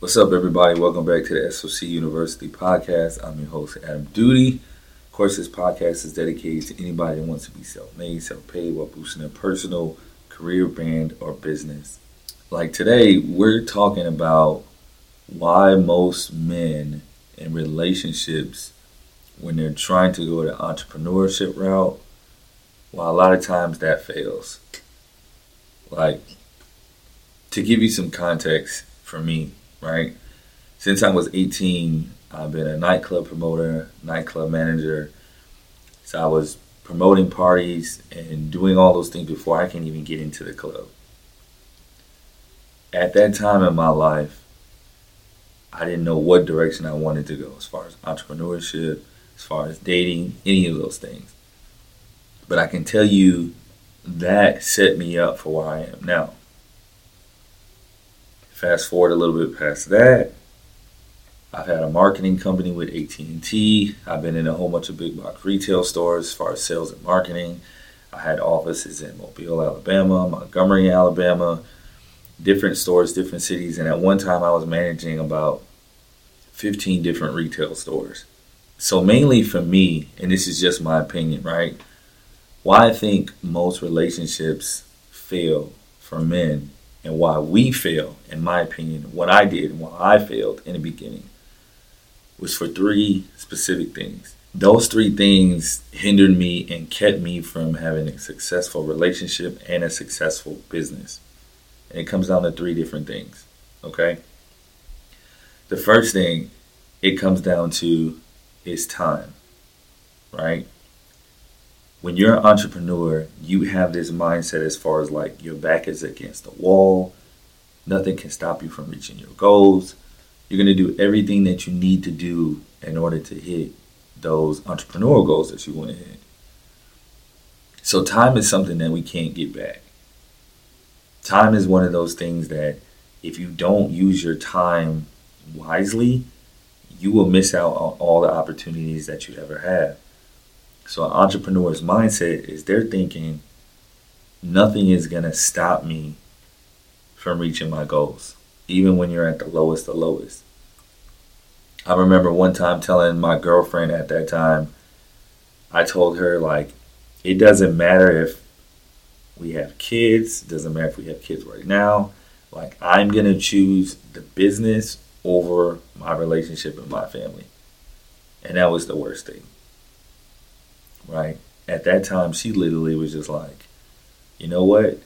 What's up, everybody? Welcome back to the SOC University podcast. I'm your host, Adam Duty. Of course, this podcast is dedicated to anybody that wants to be self made, self paid while boosting their personal, career, brand, or business. Like today, we're talking about why most men in relationships, when they're trying to go the entrepreneurship route, well, a lot of times that fails. Like, to give you some context for me, right? Since I was 18, I've been a nightclub promoter, nightclub manager. So I was promoting parties and doing all those things before I can even get into the club. At that time in my life, I didn't know what direction I wanted to go as far as entrepreneurship, as far as dating, any of those things. But I can tell you that set me up for where I am now. Fast forward a little bit past that, I've had a marketing company with AT&T. I've been in a whole bunch of big box retail stores as far as sales and marketing. I had offices in Mobile, Alabama, Montgomery, Alabama, different stores, different cities, and at one time I was managing about 15 different retail stores. So mainly for me, and this is just my opinion, right? Why I think most relationships fail for men and why we fail, in my opinion, what I did and why I failed in the beginning was for three specific things. Those three things hindered me and kept me from having a successful relationship and a successful business. And it comes down to three different things. Okay? The first thing it comes down to is time. Right? when you're an entrepreneur, you have this mindset as far as like your back is against the wall. Nothing can stop you from reaching your goals. You're going to do everything that you need to do in order to hit those entrepreneurial goals that you want to hit. So, time is something that we can't get back. Time is one of those things that if you don't use your time wisely, you will miss out on all the opportunities that you ever have. So an entrepreneur's mindset is they're thinking nothing is to stop me from reaching my goals, even when you're at the lowest the lowest. I remember one time telling my girlfriend at that time, I told her like it doesn't matter if we have kids, it doesn't matter if we have kids right now. Like I'm to choose the business over my relationship and my family. And that was the worst thing right? At that time, she literally was just like, you know what?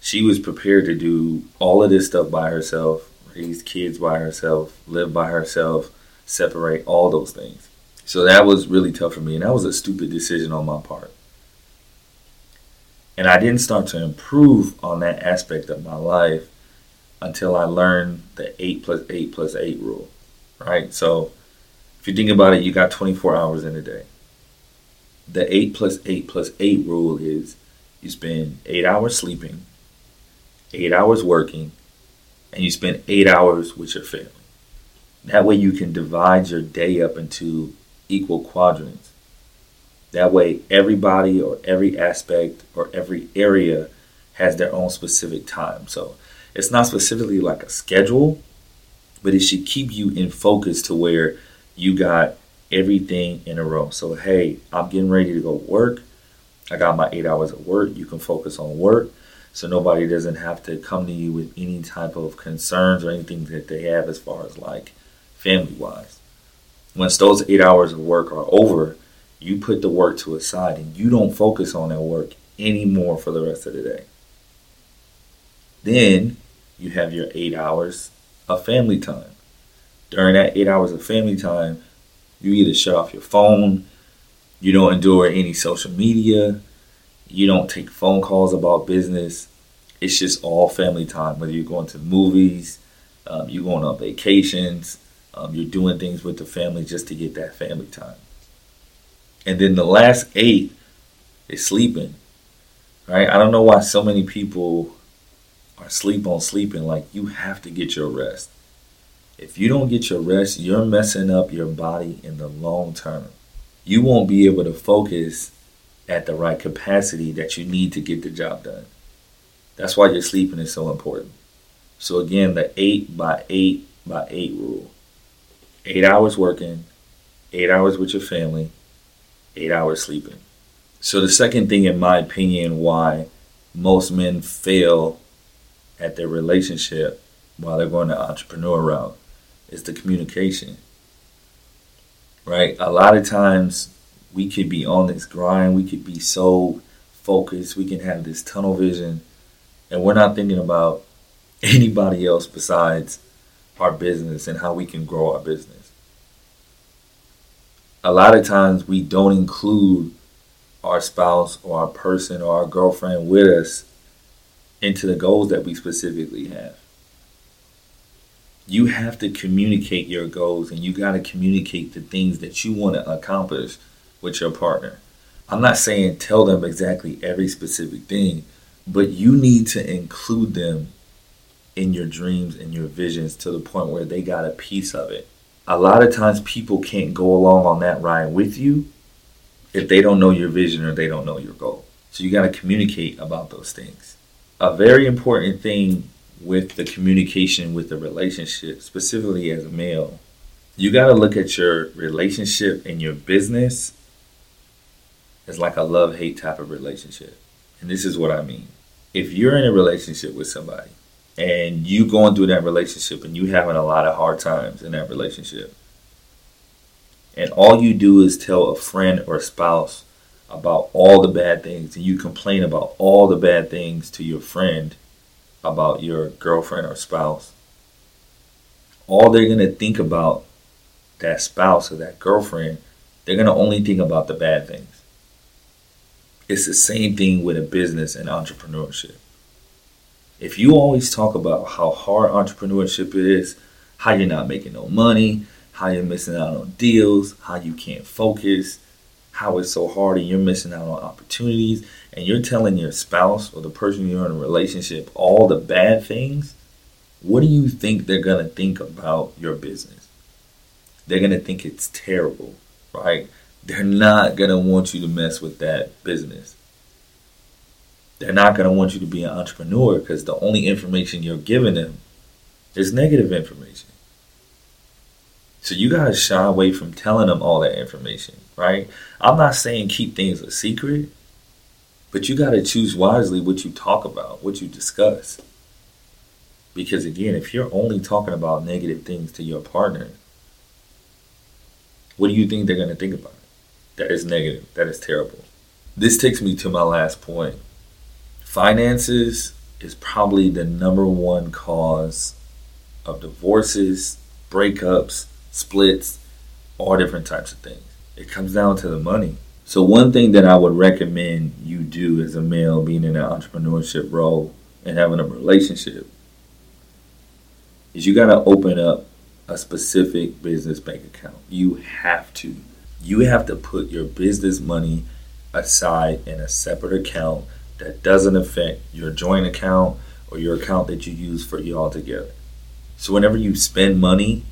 She was prepared to do all of this stuff by herself, raise kids by herself, live by herself, separate all those things. So that was really tough for me, and that was a stupid decision on my part. And I didn't start to improve on that aspect of my life until I learned the 8 plus 8 plus 8 rule, right? So if you think about it, you got 24 hours in a day the 8 plus 8 plus 8 rule is you spend 8 hours sleeping, 8 hours working, and you spend 8 hours with your family. That way you can divide your day up into equal quadrants. That way everybody or every aspect or every area has their own specific time. So it's not specifically like a schedule, but it should keep you in focus to where you got everything in a row. So, hey, I'm getting ready to go work. I got my eight hours of work. You can focus on work. So nobody doesn't have to come to you with any type of concerns or anything that they have as far as like family wise. Once those eight hours of work are over, you put the work to a side and you don't focus on that work anymore for the rest of the day. Then you have your eight hours of family time. During that eight hours of family time, you either shut off your phone, you don't endure any social media, you don't take phone calls about business. It's just all family time. Whether you're going to the movies, um, you're going on vacations, um, you're doing things with the family just to get that family time. And then the last eight is sleeping. Right? I don't know why so many people are sleep on sleeping. Like you have to get your rest. If you don't get your rest, you're messing up your body in the long term. You won't be able to focus at the right capacity that you need to get the job done. That's why your sleeping is so important. So again, the 8 by 8 by eight rule. Eight hours working, eight hours with your family, eight hours sleeping. So, the second thing, in my opinion, why most men fail at their relationship while they're going the entrepreneur route is the communication. Right? A lot of times we could be on this grind, we could be so focused, we can have this tunnel vision, and we're not thinking about anybody else besides our business and how we can grow our business. A lot of times we don't include our spouse or our person or our girlfriend with us into the goals that we specifically have. You have to communicate your goals and you got to communicate the things that you want to accomplish with your partner. I'm not saying tell them exactly every specific thing, but you need to include them in your dreams and your visions to the point where they got a piece of it. A lot of times people can't go along on that ride with you if they don't know your vision or they don't know your goal. So you got to communicate about those things. A very important thing with the communication with the relationship, specifically as a male, you got to look at your relationship and your business as like a love hate type of relationship. And this is what I mean. If you're in a relationship with somebody and you going through that relationship and you having a lot of hard times in that relationship, and all you do is tell a friend or a spouse about all the bad things and you complain about all the bad things to your friend about your girlfriend or spouse, all they're going to think about that spouse or that girlfriend, they're going to only think about the bad things. It's the same thing with a business and entrepreneurship. If you always talk about how hard entrepreneurship is, how you're not making no money, how you're missing out on deals, how you can't focus, how it's so hard and you're missing out on opportunities, and you're telling your spouse or the person you're in a relationship all the bad things, what do you think they're going to think about your business? They're going to think it's terrible, right? They're not going to want you to mess with that business. They're not going to want you to be an entrepreneur because the only information you're giving them is negative information. So you got to shy away from telling them all that information, right? I'm not saying keep things a secret, but you got to choose wisely what you talk about, what you discuss. Because again, if you're only talking about negative things to your partner, what do you think they're going to think about? That is negative. That is terrible. This takes me to my last point. Finances is probably the number one cause of divorces, breakups, splits, all different types of things. It comes down to the money. So one thing that I would recommend you do as a male being in an entrepreneurship role and having a relationship is you got to open up a specific business bank account. You have to. You have to put your business money aside in a separate account that doesn't affect your joint account or your account that you use for you all together. So whenever you spend money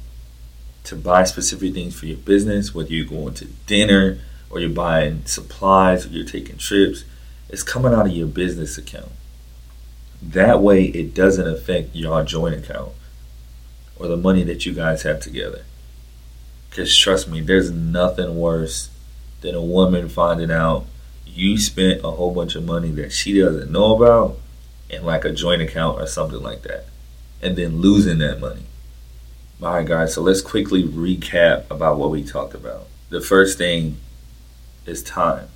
to buy specific things for your business, whether you're going to dinner or you're buying supplies or you're taking trips, it's coming out of your business account. That way, it doesn't affect your joint account or the money that you guys have together. Because trust me, there's nothing worse than a woman finding out you spent a whole bunch of money that she doesn't know about in like a joint account or something like that, and then losing that money. All right, guys, so let's quickly recap about what we talked about. The first thing is time,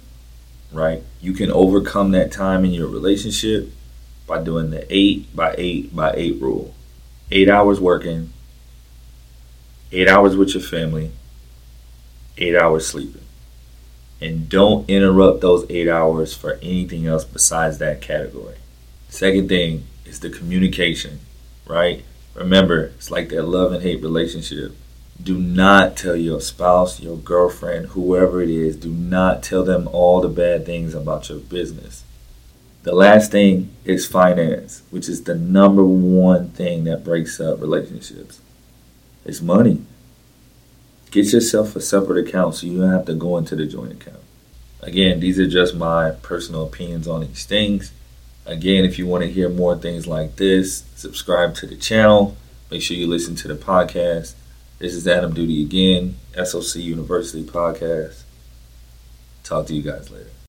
right? You can overcome that time in your relationship by doing the eight by eight by eight rule. Eight hours working, eight hours with your family, eight hours sleeping. And don't interrupt those eight hours for anything else besides that category. Second thing is the communication, right? Remember, it's like that love and hate relationship. Do not tell your spouse, your girlfriend, whoever it is, do not tell them all the bad things about your business. The last thing is finance, which is the number one thing that breaks up relationships. It's money. Get yourself a separate account so you don't have to go into the joint account. Again, these are just my personal opinions on these things. Again, if you want to hear more things like this, subscribe to the channel. Make sure you listen to the podcast. This is Adam Duty again, SOC University Podcast. Talk to you guys later.